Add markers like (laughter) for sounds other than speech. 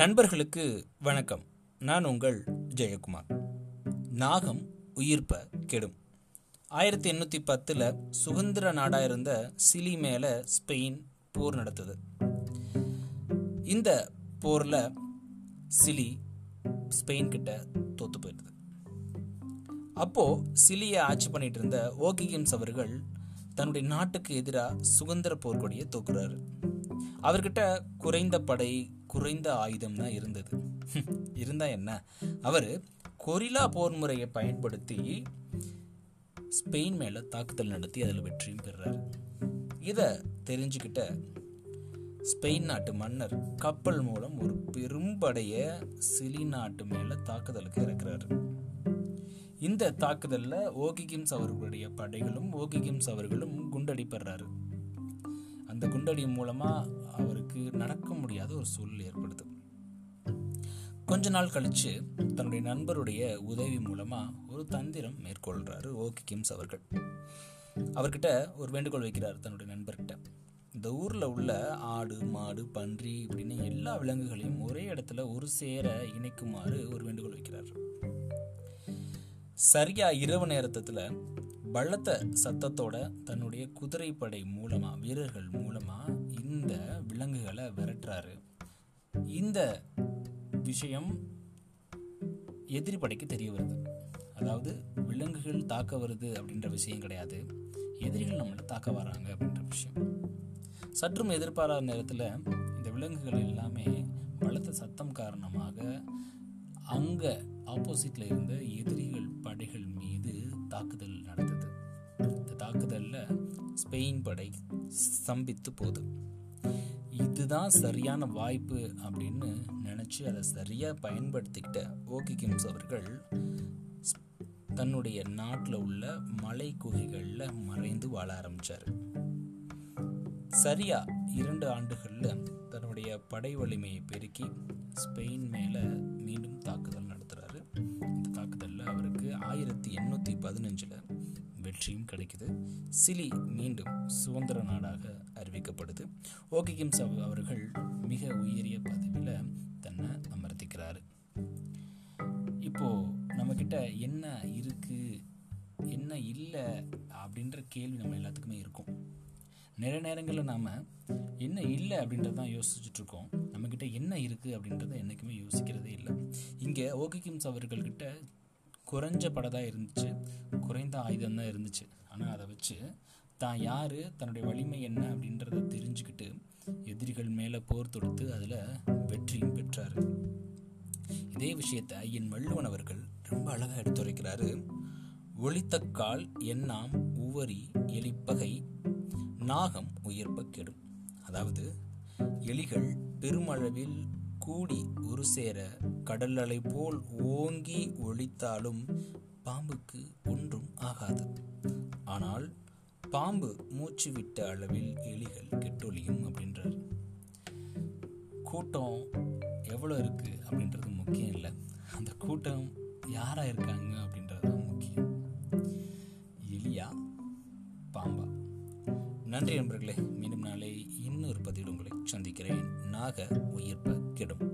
நண்பர்களுக்கு வணக்கம். நான் உங்கள் ஜெயக்குமார். நாகம் உயிர்ப்ப கெடும். ஆயிரத்தி எண்ணூற்றி பத்தில் சுதந்திர நாடாக இருந்த சிலி மேலே ஸ்பெயின் போர் நடத்துது. இந்த போரில் சிலி ஸ்பெயின் கிட்ட தோத்து போயிடுது. அப்போது சிலியை ஆட்சி பண்ணிட்டு இருந்த ஓகிகிம்ஸ் அவர்கள் தன்னுடைய நாட்டுக்கு எதிராக சுதந்திர போர்க்கொடியை தூக்குறாரு. அவர்கிட்ட குறைந்த படை குறைந்த ஆயுதம் தான் இருந்தது. (laughs) இருந்தா என்ன? அவர் கொரிலா போர் முறையை பயன்படுத்தி ஸ்பெயின் மேல தாக்குதல் நடத்தி அதில் வெற்றியும் பெறார். இதை தெரிஞ்சுக்கிட்ட ஸ்பெயின் நாட்டு மன்னர் கப்பல் மூலம் ஒரு பெரும்படைய சிலி நாட்டு மேல தாக்குதலுக்கு இறக்குறாரு. இந்த தாக்குதலில் ஓகிகிம்ஸ் அவர்களுடைய படைகளும் ஓகிகிம்ஸ் அவர்களும் குண்டடிப்படுறாரு அந்த குண்டடி மூலமாக அவருக்கு நடக்க முடியாத ஒரு சூழல் ஏற்படுது கொஞ்ச நாள் கழித்து தன்னுடைய நண்பருடைய உதவி மூலமாக ஒரு தந்திரம் மேற்கொள்கிறாரு ஓகே கிம்ஸ் அவர்கள். அவர்கிட்ட ஒரு வேண்டுகோள் வைக்கிறார் தன்னுடைய நண்பர்கிட்ட. இந்த ஊரில் உள்ள ஆடு மாடு பன்றி இப்படின்னு எல்லா விலங்குகளையும் ஒரே இடத்துல ஒரு சேர இணைக்குமாறு ஒரு வேண்டுகோள் வைக்கிறார். சரியா இரவு நேரத்துல பலத்த சத்தத்தோட தன்னுடைய குதிரைப்படை மூலமா வீரர்கள் மூலமா இந்த விலங்குகளை விரட்டுறாரு. இந்த விஷயம் எதிரிப்படைக்கு தெரிய வருது. அதாவது விலங்குகள் தாக்க வருது அப்படின்ற விஷயம் கிடையாது. எதிரிகள் நம்மளை தாக்க வராங்க அப்படின்ற விஷயம். சற்றும் எதிர்பாராத நேரத்தில் இந்த விலங்குகள் எல்லாமே அங்கே ஆப்போசிட்ல இருந்த எதிரிகள் படைகள் மீது தாக்குதல் நடந்தது. இந்த தாக்குதலில் ஸ்பெயின் படை ஸ்தம்பித்து போகுது. இதுதான் சரியான வாய்ப்பு அப்படின்னு நினச்சி அதை சரியாக பயன்படுத்திக்கிட்ட ஓகே கிம்ஸ் அவர்கள் தன்னுடைய நாட்டில் உள்ள மலை குகைகளில் மறைந்து வாழ ஆரம்பித்தார் சரியா இரண்டு ஆண்டுகளில் தன்னுடைய படை வலிமையை பெருக்கி ஸ்பெயின் மேலே மீண்டும் தாக்குதல் நடத்துகிறாரு இந்த தாக்குதலில் அவருக்கு ஆயிரத்தி எண்ணூற்றி பதினஞ்சில் வெற்றியும் கிடைக்குது. சிலி மீண்டும் சுதந்திர நாடாக அறிவிக்கப்படுது. ஓகிகிம்ஸ் அவர்கள் மிக உயரிய பதவியில் தன்னை அமர்த்திக்கிறாரு. இப்போ நம்மக்கிட்ட என்ன இருக்கு என்ன இல்லை அப்படின்ற கேள்வி நம்ம எல்லாத்துக்குமே இருக்கும். நிறைய நேரங்களில் நாம் என்ன இல்லை அப்படின்றத தான் யோசிச்சுட்ருக்கோம். நம்மக்கிட்ட என்ன இருக்குது அப்படின்றத என்றைக்குமே யோசிக்கிறதே இல்லை. இங்கே ஓகிகிம்ஸ் அவர்கள்கிட்ட குறைஞ்ச படதாக இருந்துச்சு. குறைந்த ஆயுதம் தான் இருந்துச்சு. ஆனால் அதை வச்சு தான் யார் தன்னுடைய வலிமை என்ன அப்படின்றத தெரிஞ்சுக்கிட்டு எதிரிகள் மேலே போர் தொடுத்து அதில் வெற்றியும் பெற்றார். இதே விஷயத்தை என் வள்ளுவன் அவர்கள் ரொம்ப அழகாக எடுத்துரைக்கிறாரு. ஒளித்தக்கால் எண்ணாம் உவரி எலிப்பகை நாகம் உயர்ப்ப கெடும். அதாவது எலிகள் பெருமளவில் கூடி ஒரு சேர கடல் அலை போல் ஓங்கி ஒழித்தாலும் பாம்புக்கு ஒன்றும் ஆகாது. ஆனால் பாம்பு மூச்சு விட்ட அளவில் எலிகள் கெட்டொழியும் அப்படின்றார். கூட்டம் எவ்வளோ இருக்குது அப்படின்றது முக்கியம் இல்லை. அந்த கூட்டம் யாராக இருக்காங்க அப்படின்றது நன்றி நண்பர்களே. மீண்டும் நாளை இன்னொரு பதிவில் உங்களை சந்திக்கிறேன். நாக உயிர்ப்பு கெடும்.